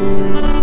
of your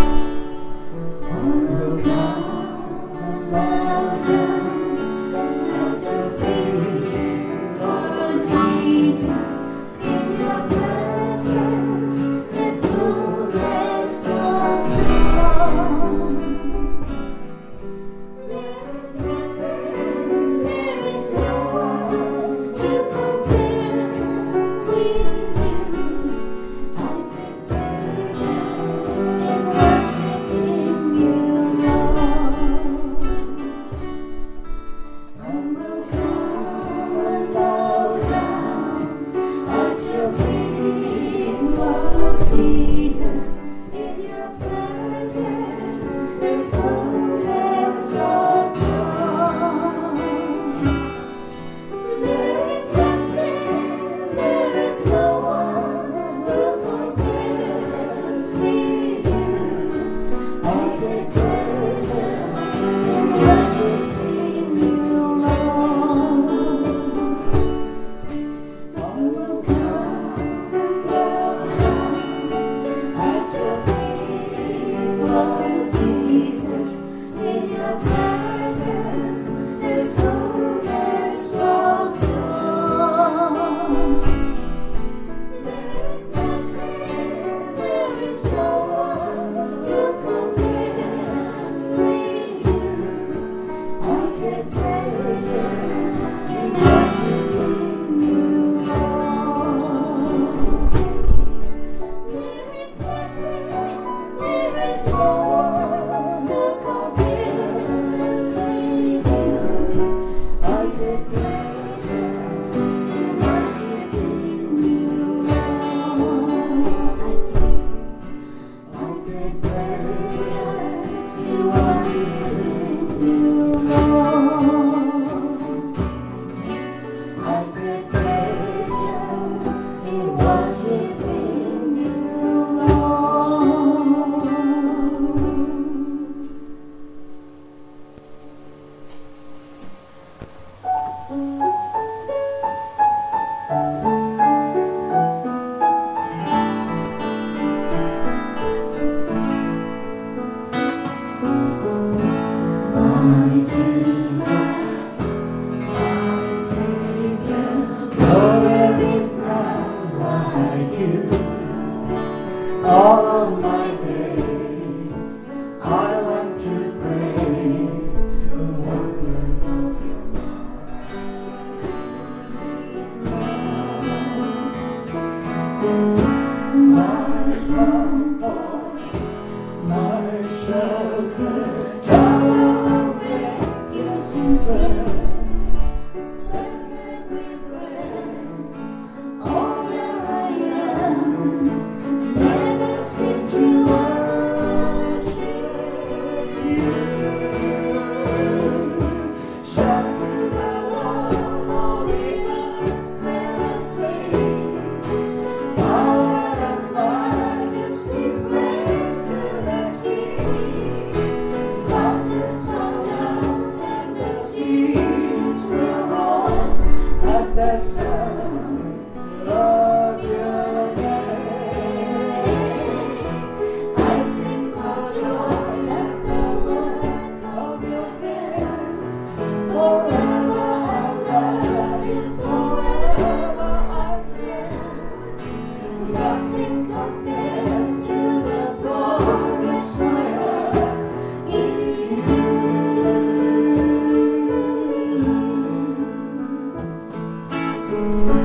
mighty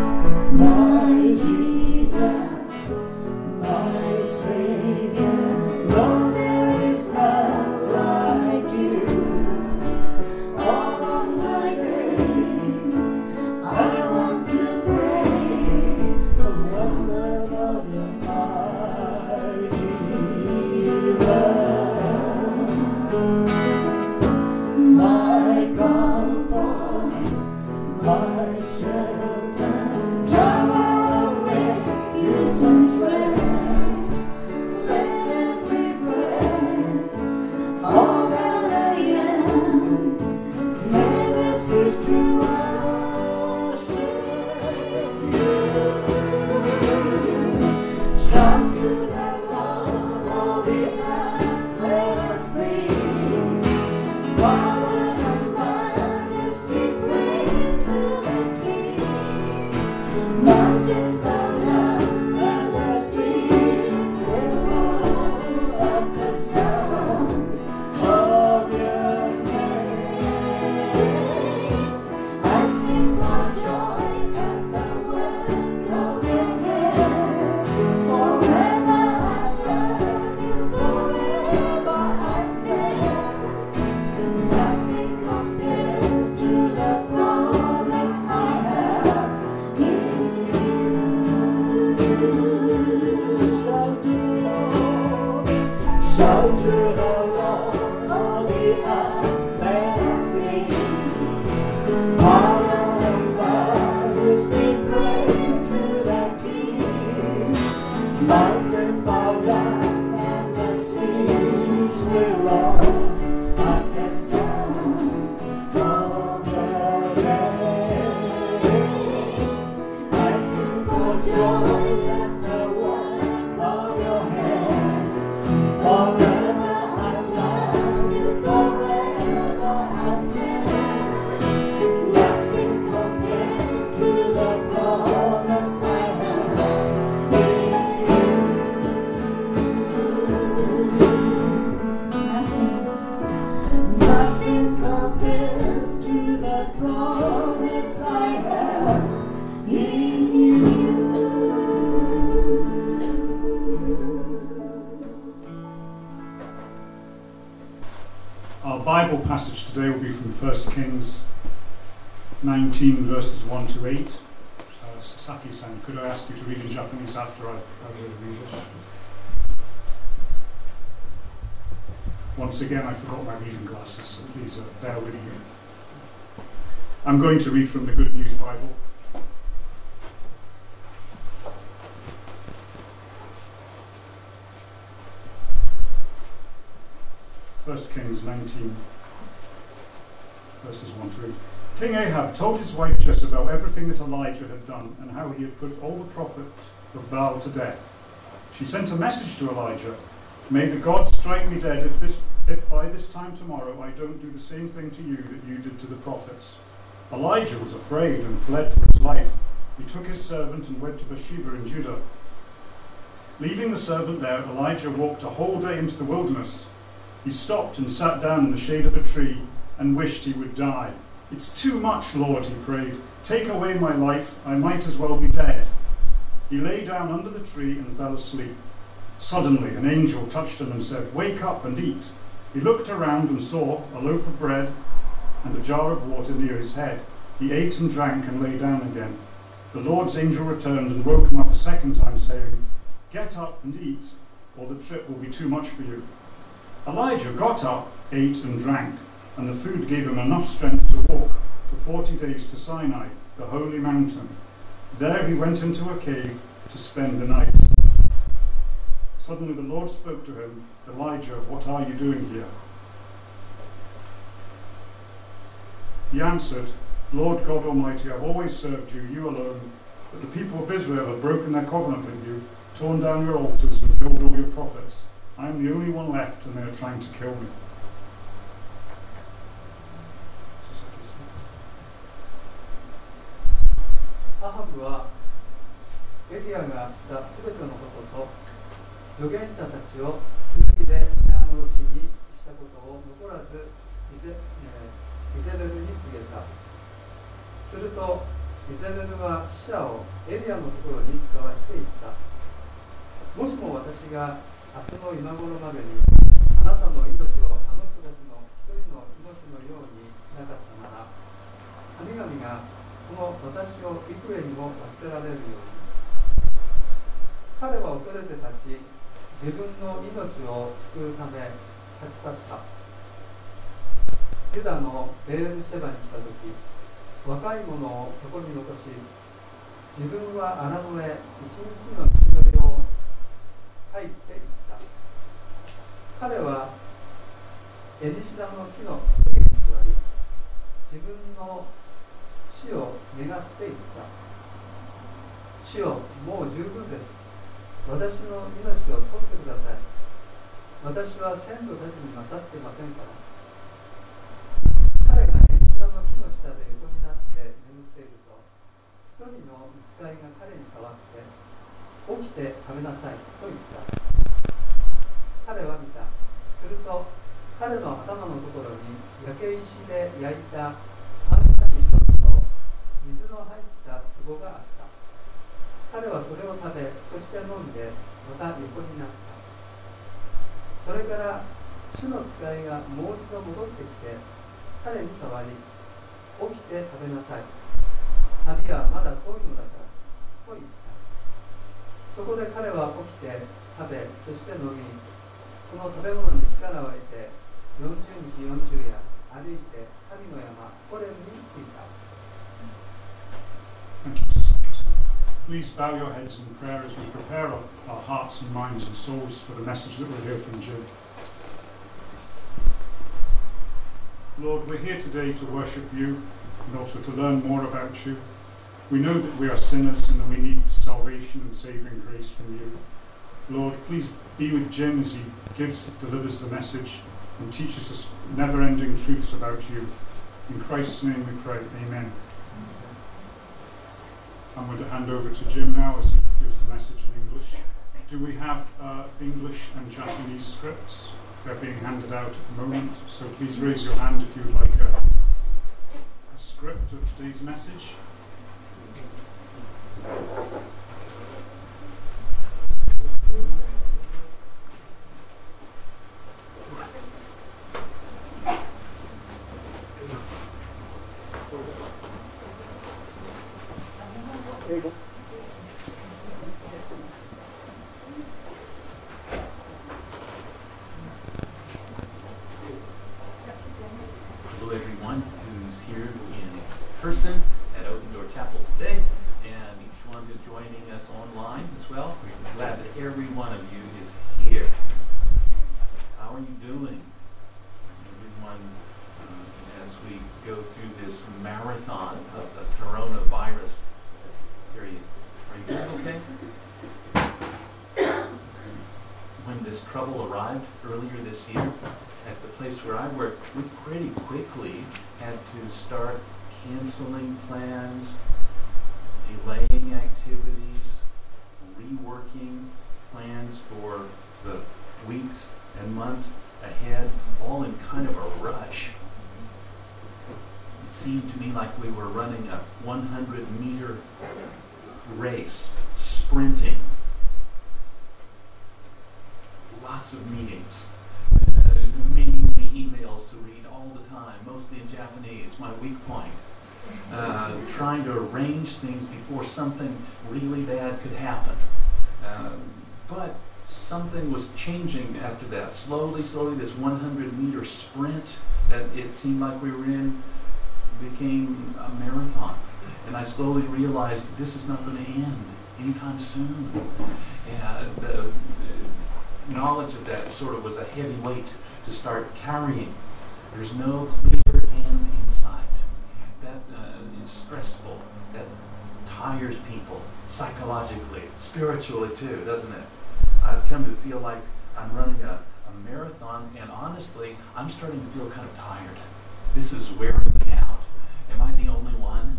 19 verses 1 to 8. Uh, Sasaki-san, could I ask you to read in Japanese after I, I read English? Once again, I forgot my reading glasses, so please uh, bear with me. I'm going to read from the Good News Bible. First Kings 19, verses 1 to 8. King Ahab told his wife Jezebel everything that Elijah had done and how he had put all the prophets of Baal to death. She sent a message to Elijah May the gods strike me dead if, this, if by this time tomorrow I don't do the same thing to you that you did to the prophets. Elijah was afraid and fled for his life. He took his servant and went to Beersheba in Judah. Leaving the servant there, Elijah walked a whole day into the wilderness. He stopped and sat down in the shade of a tree and wished he would die. It's too much, Lord, he prayed. Take away my life, I might as well be dead. He lay down under the tree and fell asleep. Suddenly, an angel touched him and said, Wake up and eat. He looked around and saw a loaf of bread and a jar of water near his head. He ate and drank and lay down again. The Lord's angel returned and woke him up a second time, saying, Get up and eat, or the trip will be too much for you. Elijah got up, ate, and drank and the food gave him enough strength to walk for forty days to Sinai, the holy mountain. There he went into a cave to spend the night. Suddenly the Lord spoke to him, Elijah, what are you doing here? He answered, Lord God Almighty, I've always served you, you alone, but the people of Israel have broken their covenant with you, torn down your altars, and killed all your prophets. I am the only one left, and they are trying to kill me. ハブはエリアがしたすべてのことと預言者たちを剣で皆殺しにしたことを残らずイゼ,、えー、イゼベルに告げた。するとイゼベルは死者をエリアのところに使わしていった。もしも私が明日の今頃までにあなたの命をあの人たちの一人の命のようにしなかったなら神々がこの私を幾重にも忘れられるように。彼は恐れて立ち自分の命を救うため立ち去った。ユダのベールシェバに来た時若い者をそこに残し自分は荒野へ一日の道のりを入っていった。彼はエニシダの木の上に座り自分の死を願っていった。死をもう十分です。私の命を取ってください。私は先祖たちに勝ってませんから。彼がエンシラの木の下で横になって眠っていると一人の見つかいが彼に触って起きて食べなさいと言った。彼は見た。すると彼の頭のところに焼け石で焼いた水の入った壺があった。彼はそれを食べそして飲んでまた横になった。それから主の使いがもう一度戻ってきて彼に触り起きて食べなさい。旅はまだ遠いのだからと言った。そこで彼は起きて食べそして飲みこの食べ物に力を得て40日40夜歩いて神の山コレルに着いた。Please bow your heads in prayer as we prepare our, our hearts and minds and souls for the message that we'll hear from Jim. Lord, we're here today to worship you and also to learn more about you. We know that we are sinners and that we need salvation and saving grace from you. Lord, please be with Jim as he gives, delivers the message and teaches us never ending truths about you. In Christ's name we pray. Amen. I'm going to hand over to Jim now as he gives the message in English. Do we have uh, English and Japanese scripts? They're being handed out at the moment, so please raise your hand if you would like a, a script of today's message. Hello, everyone who's here in person at Open Door Chapel today, and each one who's joining us online as well. We're glad that every one of you is here. How are you doing? Everyone, uh, as we go through this marathon of the coronavirus period. Are you doing okay? when this trouble arrived earlier this year at the place where I work, we pretty quickly had to start canceling plans, delaying activities, reworking plans for the weeks and months ahead, all in kind of a rush. It seemed to me like we were running a 100 meter race, sprinting lots of meetings, emails to read all the time, mostly in Japanese, my weak point. Uh, trying to arrange things before something really bad could happen. Uh, but something was changing after that. Slowly, slowly, this 100 meter sprint that it seemed like we were in became a marathon. And I slowly realized this is not going to end anytime soon. And the, the knowledge of that sort of was a heavy weight to start carrying. There's no clear end in sight. That uh, is stressful. That tires people psychologically, spiritually too, doesn't it? I've come to feel like I'm running a, a marathon, and honestly, I'm starting to feel kind of tired. This is wearing me out. Am I the only one?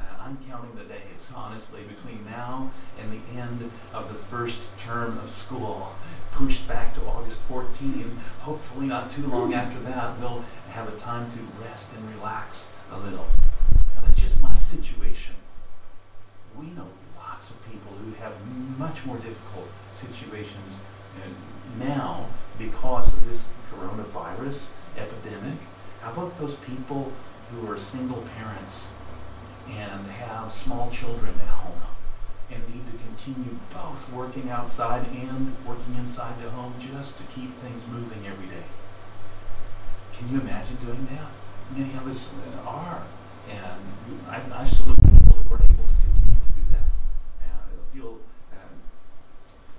Uh, I'm counting the days, honestly, between now and the end of the first term of school. Pushed back to August 14. Hopefully, not too long after that, we'll have a time to rest and relax a little. That's just my situation. We know lots of people who have much more difficult situations now because of this coronavirus epidemic. How about those people who are single parents and have small children at home and need to continue both working outside and working inside the home just to keep things moving every day? Can you imagine doing that? Many of us are. And I, I salute people who are able to continue to do that. And I feel um,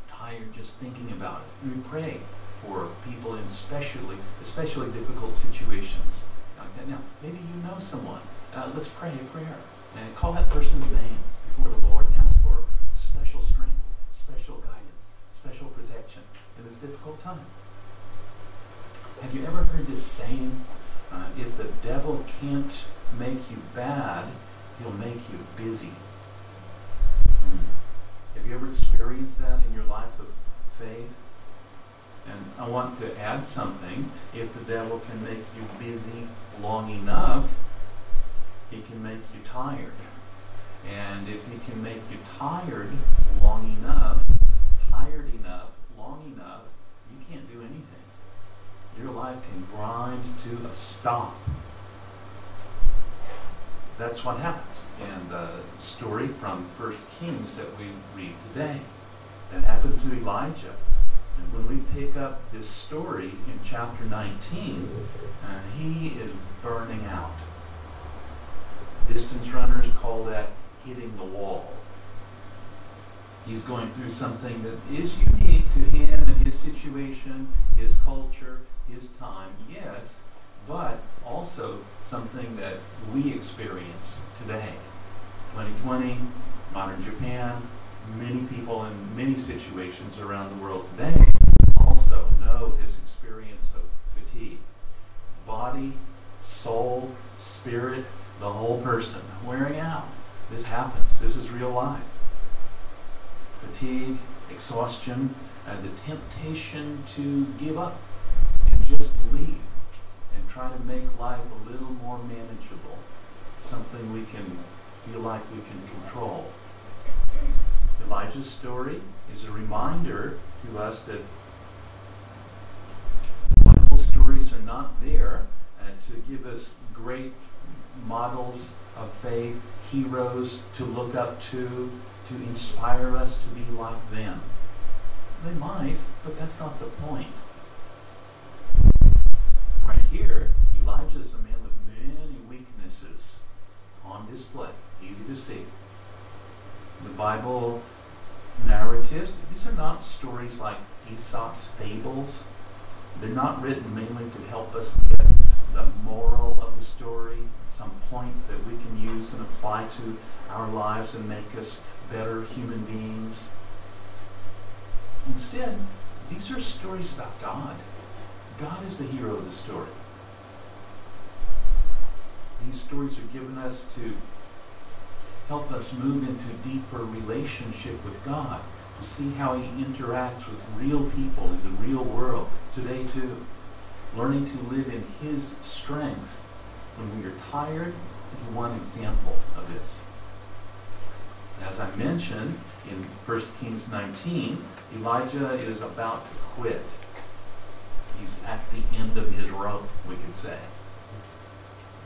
tired just thinking about it. We pray for people in especially, especially difficult situations like that. Now, maybe you know someone. Uh, let's pray a prayer and call that person's name before the Lord and ask for special strength, special guidance, special protection in this difficult time. Have you ever heard this saying? Uh, if the devil can't make you bad, he'll make you busy. Hmm. Have you ever experienced that in your life of faith? And I want to add something. If the devil can make you busy long enough, he can make you tired. And if he can make you tired long enough, tired enough, long enough, you can't do anything. Your life can grind to a stop. That's what happens in the story from First Kings that we read today. That happened to Elijah. And when we pick up this story in chapter 19, uh, he is burning out. Distance runners call that hitting the wall. He's going through something that is unique to him and his situation, his culture, his time, yes, but also something that we experience today. 2020, modern Japan, many people in many situations around the world today also know this experience of fatigue. Body, soul, spirit, the whole person wearing out. This happens. This is real life. Fatigue, exhaustion, uh, the temptation to give up and just leave and try to make life a little more manageable, something we can feel like we can control. Elijah's story is a reminder to us that Bible stories are not there uh, to give us great models of faith, heroes to look up to, to inspire us to be like them. They might, but that's not the point. Right here, Elijah is a man with many weaknesses on display, easy to see. The Bible narratives, these are not stories like Aesop's fables. They're not written mainly to help us get the moral of the story, some point that we can use and apply to our lives and make us better human beings. Instead, these are stories about God. God is the hero of the story. These stories are given us to help us move into deeper relationship with God, to see how he interacts with real people in the real world today too. Learning to live in his strength when we are tired is one example of this. As I mentioned in 1 Kings 19, Elijah is about to quit. He's at the end of his rope, we could say.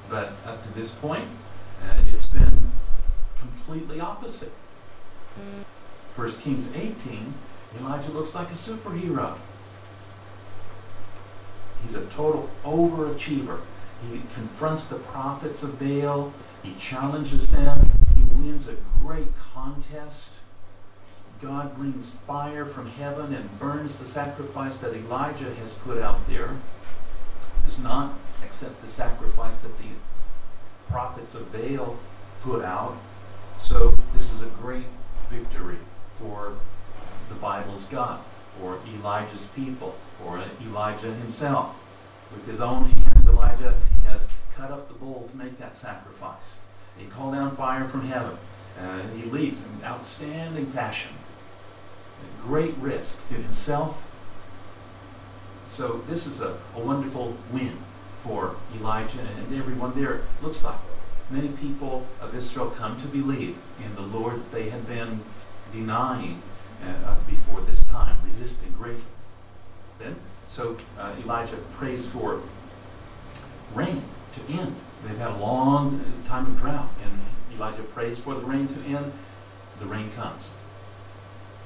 But up to this point, uh, it's been completely opposite. 1 Kings 18, Elijah looks like a superhero. He's a total overachiever. He confronts the prophets of Baal. He challenges them. He wins a great contest. God brings fire from heaven and burns the sacrifice that Elijah has put out there. Does not accept the sacrifice that the prophets of Baal put out. So this is a great victory for the Bible's God, for Elijah's people, for Elijah himself. With his own hands, Elijah has cut up the bull to make that sacrifice. He called down fire from heaven. and he leads in outstanding fashion. A great risk to himself. So this is a, a wonderful win for Elijah and everyone there. Looks like many people of Israel come to believe in the Lord that they had been denying uh, before this time, resisting greatly. Then, so uh, Elijah prays for rain to end. They've had a long time of drought, and Elijah prays for the rain to end. The rain comes.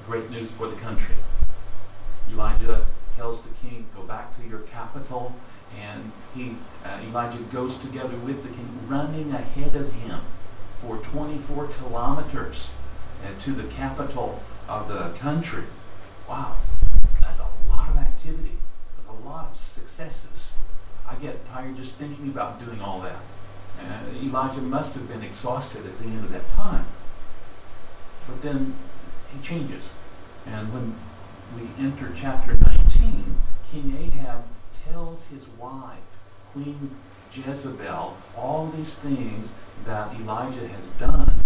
Great news for the country. Elijah tells the king, Go back to your capital. And he, uh, Elijah goes together with the king, running ahead of him for 24 kilometers uh, to the capital of the country. Wow, that's a lot of activity. There's a lot of successes. I get tired just thinking about doing all that. Uh, Elijah must have been exhausted at the end of that time. But then he changes. And when we enter chapter 19, King Ahab tells his wife, Queen Jezebel, all these things that Elijah has done.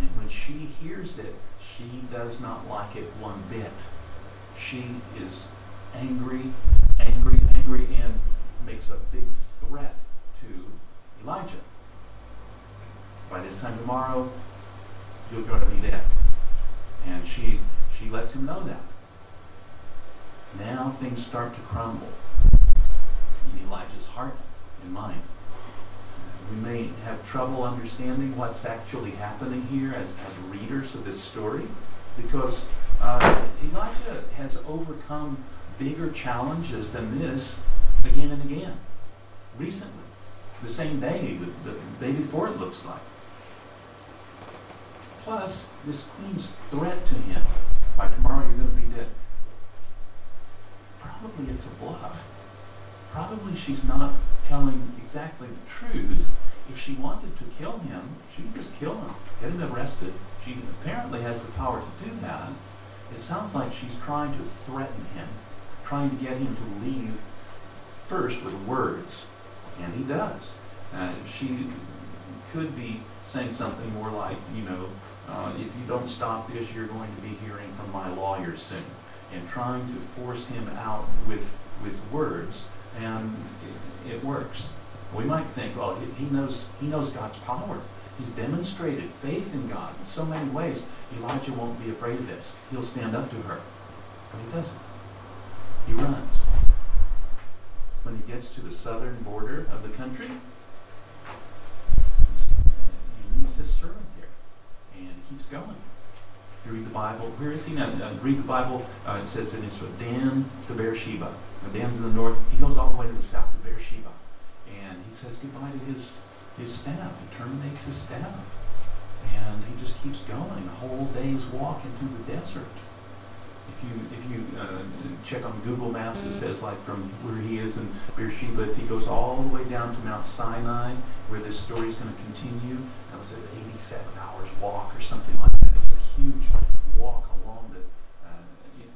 And when she hears it, she does not like it one bit. She is angry, angry, angry, and makes a big threat to Elijah. By this time tomorrow, you're going to be dead. And she she lets him know that. Now things start to crumble in Elijah's heart and mind. We may have trouble understanding what's actually happening here as, as readers of this story because uh, Elijah has overcome bigger challenges than this again and again recently. The same day, the, the day before it looks like. Plus, this queen's threat to him by tomorrow you're going to be dead. Probably it's a bluff. Probably she's not telling exactly the truth. If she wanted to kill him, she could just kill him, get him arrested. She apparently has the power to do that. It sounds like she's trying to threaten him, trying to get him to leave first with words, and he does. Uh, she could be saying something more like, you know, uh, if you don't stop this, you're going to be hearing from my lawyer soon, and trying to force him out with with words, and it, it works. We might think, well, he, knows he knows God's power. He's demonstrated faith in God in so many ways. Elijah won't be afraid of this. He'll stand up to her. But he doesn't. He runs. When he gets to the southern border of the country, he leaves his servant there. And keeps going. You read the Bible. Where is he now? Uh, read the Bible. Uh, it says in Israel, Dan to Beersheba. Now, Dan's in the north. He goes all the way to the south to Beersheba. And he says goodbye to his his staff. He terminates his staff. And he just keeps going, a whole day's walk into the desert. If you if you uh, check on Google Maps, it says like from where he is in Beersheba, if he goes all the way down to Mount Sinai, where this story is going to continue, that was an 87 hours walk or something like that. It's a huge walk along the uh,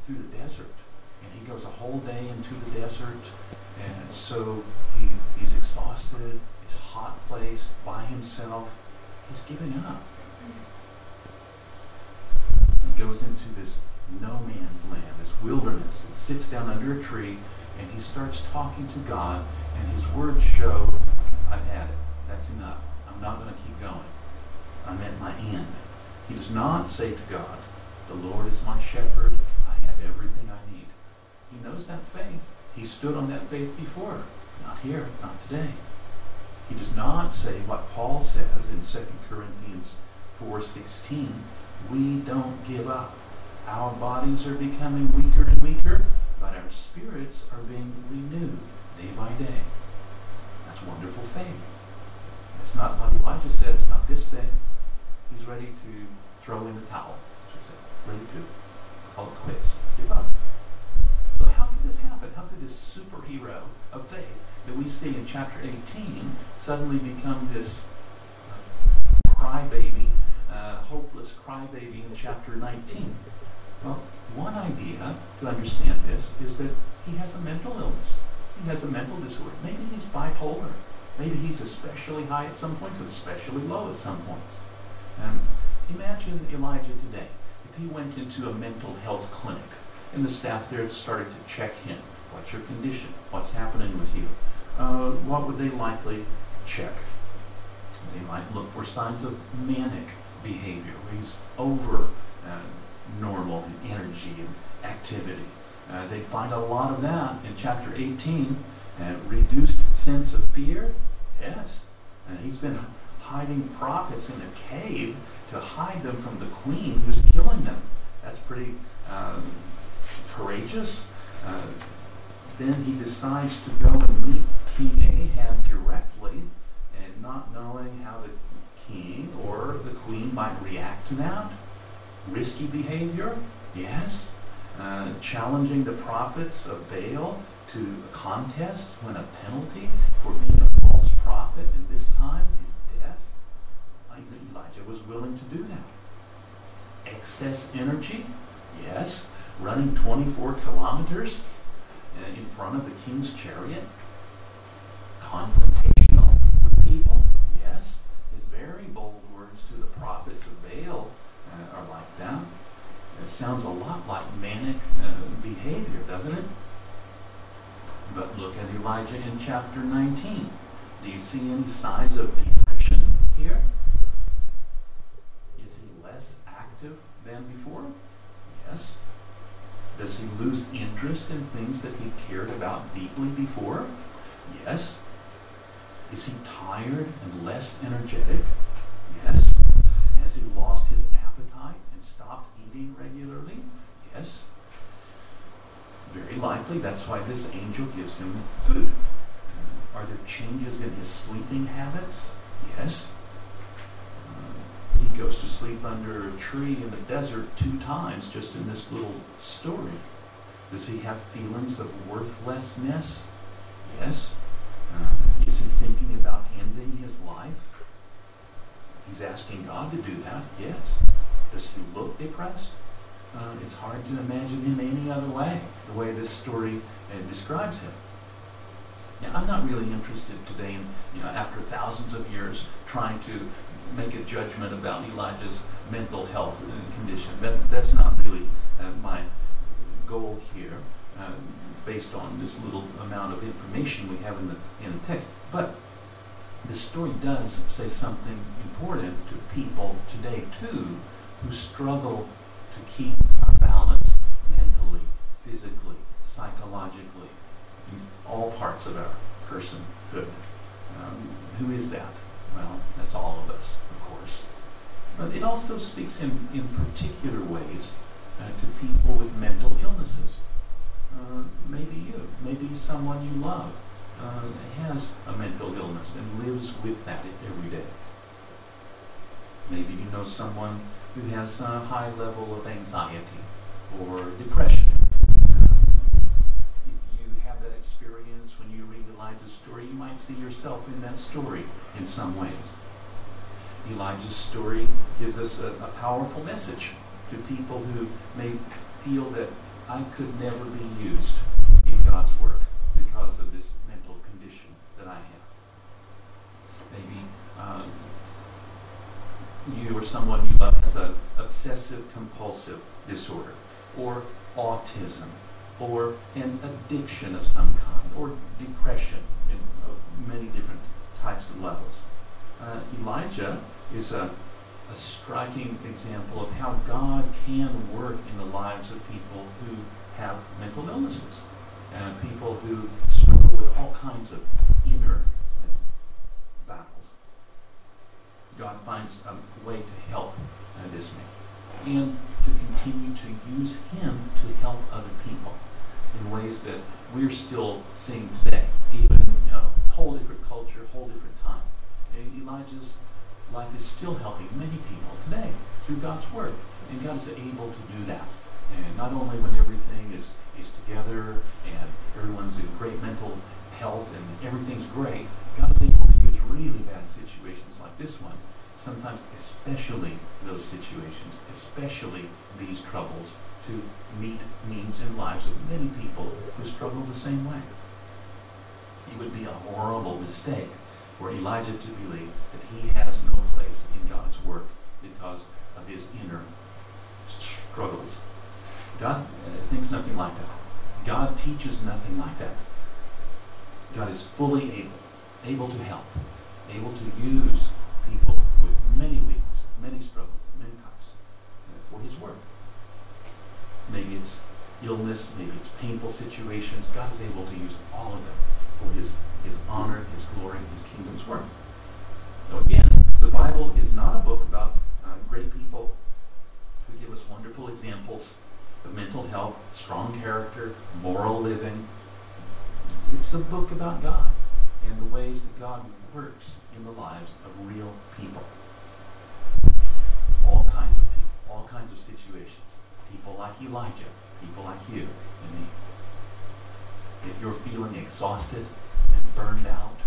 through the desert, and he goes a whole day into the desert, and so he, he's exhausted It's a hot place by himself. He's giving up. He goes into this no man's land, this wilderness, and sits down under a tree, and he starts talking to God, and his words show, I've had it. That's enough. I'm not going to keep going. I'm at my end. He does not say to God, The Lord is my shepherd. I have everything I need. He knows that faith. He stood on that faith before. Not here, not today. He does not say what Paul says in 2 Corinthians 4.16, we don't give up. Our bodies are becoming weaker and weaker, but our spirits are being renewed day by day. That's wonderful faith. That's not what Elijah says, not this day. He's ready to throw in the towel, she said, ready to call it quits, give up. So how could this happen? How could this superhero of faith that we see in chapter 18 suddenly become this crybaby, uh, hopeless crybaby in chapter 19? Well, one idea to understand this is that he has a mental illness. He has a mental disorder. Maybe he's bipolar. Maybe he's especially high at some points and especially low at some points. Um, imagine Elijah today. If he went into a mental health clinic and the staff there started to check him. What's your condition? What's happening with you? uh, what would they likely check? They might look for signs of manic behavior, he's over uh, normal in energy and activity. Uh, they'd find a lot of that in chapter 18. Uh, reduced sense of fear, yes. And he's been hiding prophets in a cave to hide them from the queen who's killing them. That's pretty um, courageous. Uh, then he decides to go and meet King Ahab directly and not knowing how the king or the queen might react to that. Risky behavior, yes. Uh, challenging the prophets of Baal to a contest when a penalty for being a false prophet in this time is death. Elijah was willing to do that. Excess energy, yes. Running 24 kilometers uh, in front of the king's chariot, confrontational with people? Yes. His very bold words to the prophets of Baal uh, are like that. It sounds a lot like manic uh, behavior, doesn't it? But look at Elijah in chapter 19. Do you see any signs of depression here? Is he less active than before? Yes. Does he lose interest in things that he cared about deeply before? Yes. Is he tired and less energetic? Yes. Has he lost his appetite and stopped eating regularly? Yes. Very likely that's why this angel gives him food. Uh, are there changes in his sleeping habits? Yes. Uh, he goes to sleep under a tree in the desert two times just in this little story. Does he have feelings of worthlessness? Yes. Uh, is he thinking about ending his life? He's asking God to do that. Yes. Does he look depressed? Uh, it's hard to imagine him any other way, the way this story uh, describes him. Now, I'm not really interested today in, you know, after thousands of years trying to make a judgment about Elijah's mental health and condition. That, that's not really uh, my goal here, uh, based on this little amount of information we have in the, in the text. But the story does say something important to people today, too, who struggle to keep our balance mentally, physically, psychologically, in all parts of our personhood. Um, who is that? Well, that's all of us, of course. But it also speaks in, in particular ways uh, to people with mental illnesses. Uh, maybe you, maybe someone you love uh, has a mental illness and lives with that every day. Maybe you know someone who has a high level of anxiety or depression. If you have that experience when you read Elijah's story, you might see yourself in that story in some ways. Elijah's story gives us a, a powerful message to people who may feel that I could never be used in God's work because of this mental condition that I have. Maybe uh, you or someone you love has an obsessive compulsive disorder or autism or an addiction of some kind or depression in, of many different types and levels. Uh, Elijah is a, a striking example of how God can work in the lives of people who have mental illnesses and people who struggle with all kinds of inner God finds a way to help uh, this man and to continue to use him to help other people in ways that we're still seeing today, even a whole different culture, whole different time. And Elijah's life is still helping many people today through God's work, and God is able to do that. And not only when everything is, is together and everyone's in great mental health and everything's great, God is able to use really bad situations like this one sometimes especially those situations, especially these troubles, to meet needs and lives of many people who struggle the same way. It would be a horrible mistake for Elijah to believe that he has no place in God's work because of his inner struggles. God uh, thinks nothing like that. God teaches nothing like that. God is fully able, able to help, able to use people with many weaknesses, many struggles, many types for his work. Maybe it's illness, maybe it's painful situations. God is able to use all of them for his, his honor, his glory, his kingdom's work. So again, the Bible is not a book about uh, great people who give us wonderful examples of mental health, strong character, moral living. It's a book about God ways that God works in the lives of real people. All kinds of people, all kinds of situations. People like Elijah, people like you and me. If you're feeling exhausted and burned out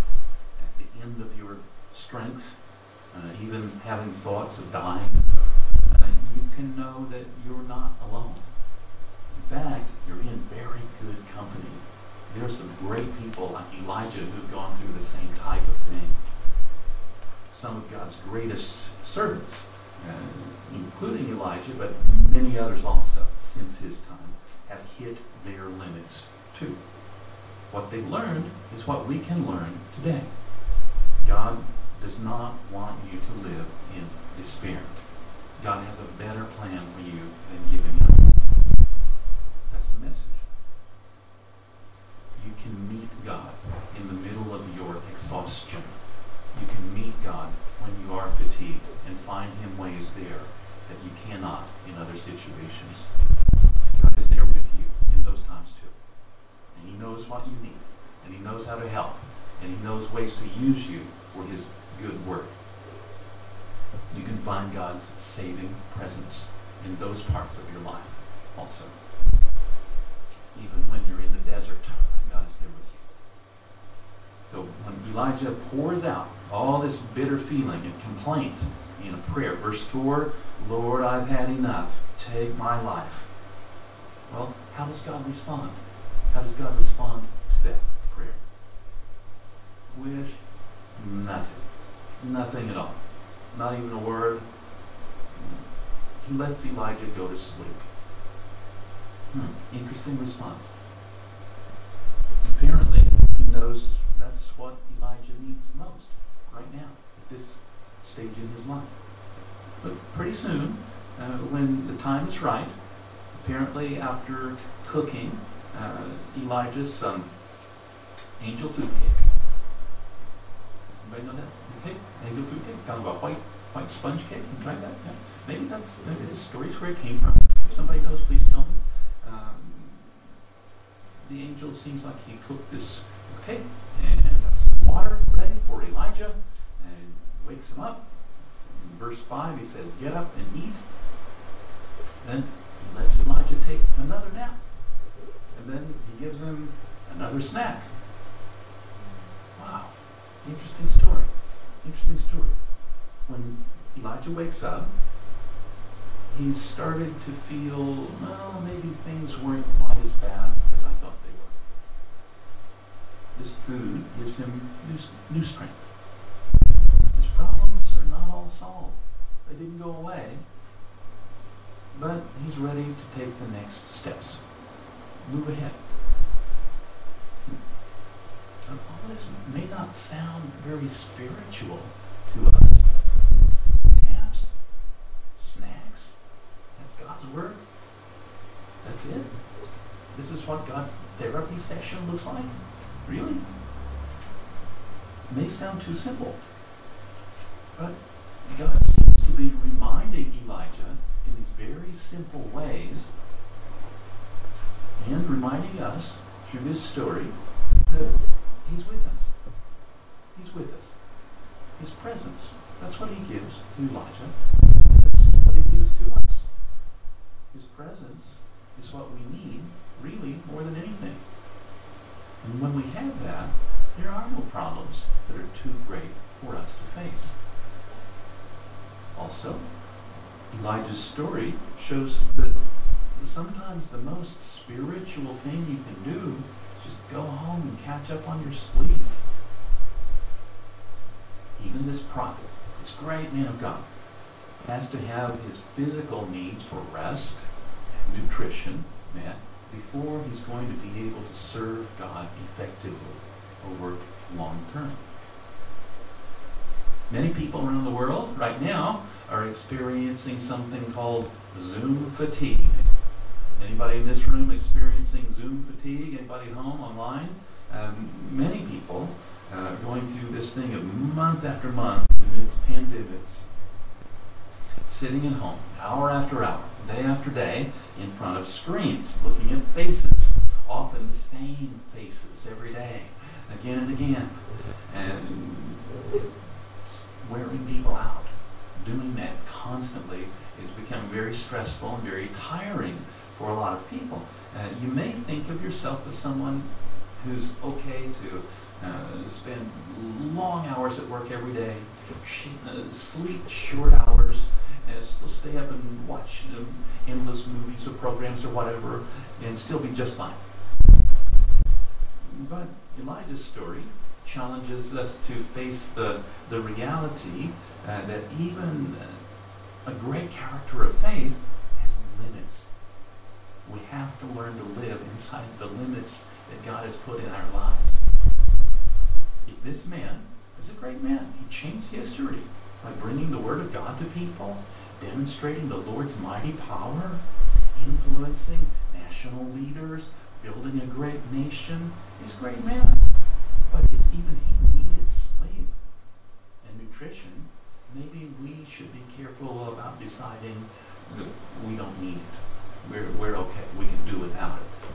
at the end of your strength, uh, even having thoughts of dying, uh, you can know that you're not alone. In fact, you're in very good company There are some great people like Elijah who've gone through the same type of thing. Some of God's greatest servants, uh, including Elijah, but many others also since his time, have hit their limits too. What they learned is what we can learn today. God does not want you to live in despair. God has a better plan for you than giving up. That's the message. You can meet God in the middle of your exhaustion. You can meet God when you are fatigued and find Him ways there that you cannot in other situations. God is there with you in those times too. And He knows what you need. And He knows how to help. And He knows ways to use you for His good work. You can find God's saving presence in those parts of your life also. Even when you're in the desert, God is there with you. So when Elijah pours out all this bitter feeling and complaint in a prayer, verse 4 Lord, I've had enough. Take my life. Well, how does God respond? How does God respond to that prayer? With nothing. Nothing at all. Not even a word. He lets Elijah go to sleep. Hmm, interesting response. Apparently, he knows that's what Elijah needs most right now, at this stage in his life. But pretty soon, uh, when the time is right, apparently after cooking uh, Elijah's some angel food cake. Anybody know that? Angel food cake? It's kind of a white white sponge cake. You that? Yeah. Maybe that's maybe this story's where it came from. If somebody knows, please tell me. Um, the angel seems like he cooked this cake and some water ready for Elijah and wakes him up. In verse 5, he says, Get up and eat. Then he lets Elijah take another nap. And then he gives him another snack. Wow. Interesting story. Interesting story. When Elijah wakes up, he started to feel, well, maybe things weren't quite as bad as I thought they were. This food gives him new, new strength. His problems are not all solved. They didn't go away. But he's ready to take the next steps. Move ahead. All this may not sound very spiritual to us. Naps, snacks, that's God's work. That's it. This is what God's therapy session looks like? Really? It may sound too simple. But God seems to be reminding Elijah in these very simple ways and reminding us through this story that He's with us. He's with us. His presence. That's what He gives to Elijah. That's what He gives to us. His presence is what we need, really, more than anything. And when we have that, there are no problems that are too great for us to face. Also, Elijah's story shows that sometimes the most spiritual thing you can do is just go home and catch up on your sleep. Even this prophet, this great man of God, has to have his physical needs for rest and nutrition met before he's going to be able to serve God effectively over long term. Many people around the world right now are experiencing something called Zoom fatigue. Anybody in this room experiencing Zoom fatigue? Anybody home online? Um, many people uh, going through this thing of month after month amidst pandemics, sitting at home, hour after hour, day after day, in front of screens, looking at faces, often the same faces every day, again and again, and wearing people out. Doing that constantly is becoming very stressful and very tiring for a lot of people. Uh, you may think of yourself as someone who's okay to uh, spend long hours at work every day, uh, sleep short hours, and still stay up and watch you know, endless movies or programs or whatever, and still be just fine. But Elijah's story challenges us to face the, the reality uh, that even a great character of faith has limits. We have to learn to live inside the limits that God has put in our lives. If this man was a great man, he changed history by bringing the Word of God to people, demonstrating the Lord's mighty power, influencing national leaders, building a great nation. He's a great man. But if even he needed sleep and nutrition, maybe we should be careful about deciding that we don't need it. We're, we're okay. We can do without it.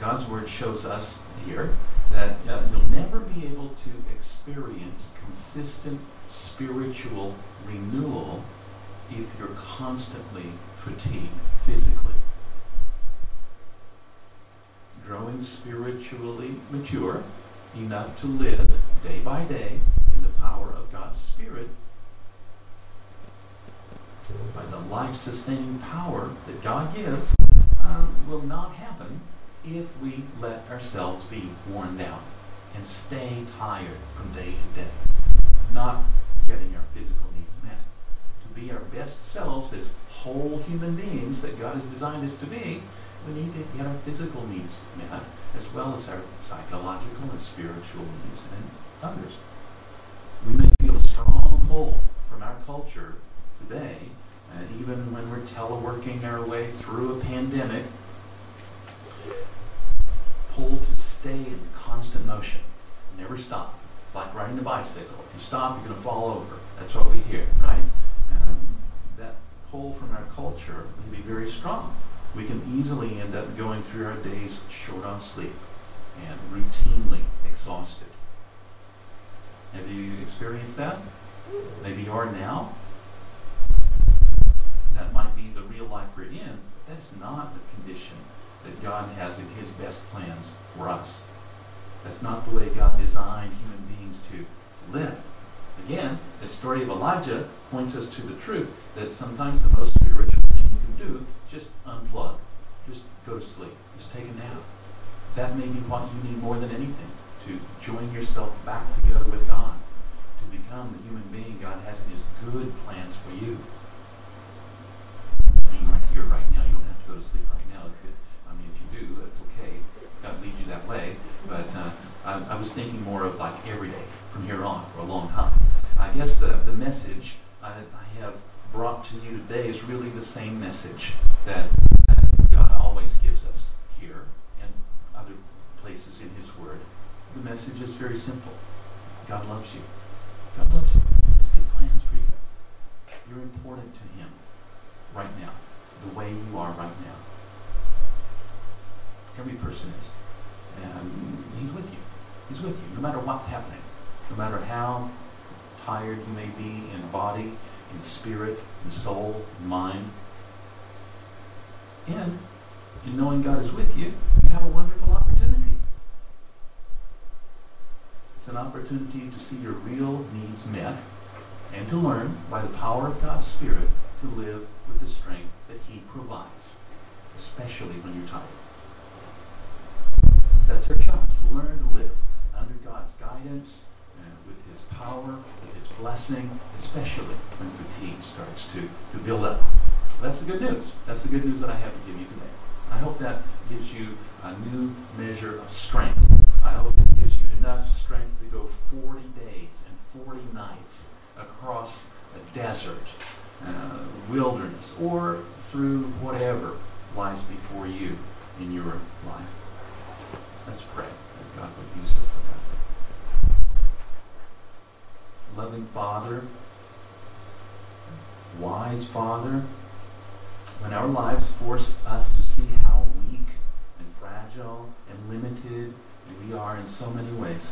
God's Word shows us here that uh, you'll never be able to experience consistent spiritual renewal if you're constantly fatigued physically. Growing spiritually mature enough to live day by day in the power of God's Spirit by the life sustaining power that God gives um, will not happen if we let ourselves be worn down and stay tired from day to day, not getting our physical needs met. To be our best selves as whole human beings that God has designed us to be, we need to get our physical needs met as well as our psychological and spiritual needs and others. We may feel a strong pull from our culture today, and even when we're teleworking our way through a pandemic, pull to stay in constant motion. Never stop. It's like riding a bicycle. If you stop, you're going to fall over. That's what we hear, right? Um, that pull from our culture can be very strong. We can easily end up going through our days short on sleep and routinely exhausted. Have you experienced that? Maybe you are now. That might be the real life we're in, but that's not the condition that God has in his best plans for us. That's not the way God designed human beings to, live. Again, the story of Elijah points us to the truth that sometimes the most spiritual thing you can do just unplug, just go to sleep, just take a nap. That may be what you need more than anything to join yourself back together with God, to become the human being God has in his good plans for you. Being Right here, right now, you don't have to go to sleep right now. It, I mean, if you do, that's okay. God leads you that way. But uh, I, I, was thinking more of like every day from here on for a long time. I guess the, the message I, I have brought to you today is really the same message that uh, God always gives us here and other places in His Word. The message is very simple God loves you. God loves you. He has good plans for you. You're important to Him right now, the way you are right now. Every person is. And He's with you. He's with you, no matter what's happening. No matter how tired you may be in body, in spirit, in soul, in mind. And in knowing God is with you, you have a wonderful opportunity. It's an opportunity to see your real needs met and to learn by the power of God's Spirit to live with the strength that He provides, especially when you're tired. That's our challenge. Learn to live under God's guidance and with His power, with His blessing, especially when fatigue starts to, to build up. That's the good news. That's the good news that I have to give you today. I hope that gives you a new measure of strength. I hope it gives you enough strength to go 40 days and 40 nights across a desert, uh, wilderness, or through whatever lies before you in your life. Let's pray that God would use it for that. Loving Father, wise Father, when our lives force us to see how weak and fragile and limited we are in so many ways,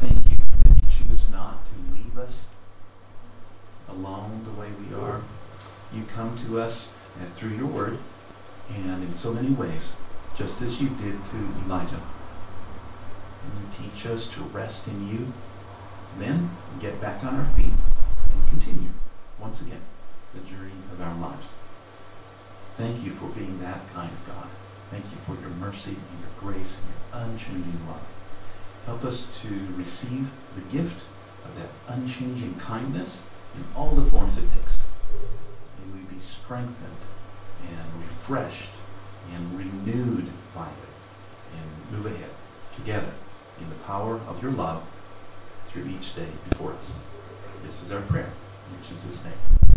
thank you that you choose not to leave us alone the way we are. You come to us uh, through your word and in so many ways, just as you did to Elijah. And you teach us to rest in you, then get back on our feet and continue once again the journey of our lives. Thank you for being that kind of God. Thank you for your mercy and your grace and your unchanging love. Help us to receive the gift of that unchanging kindness in all the forms it takes. May we be strengthened and refreshed and renewed by it and move ahead together in the power of your love through each day before us. This is our prayer. In Jesus' name.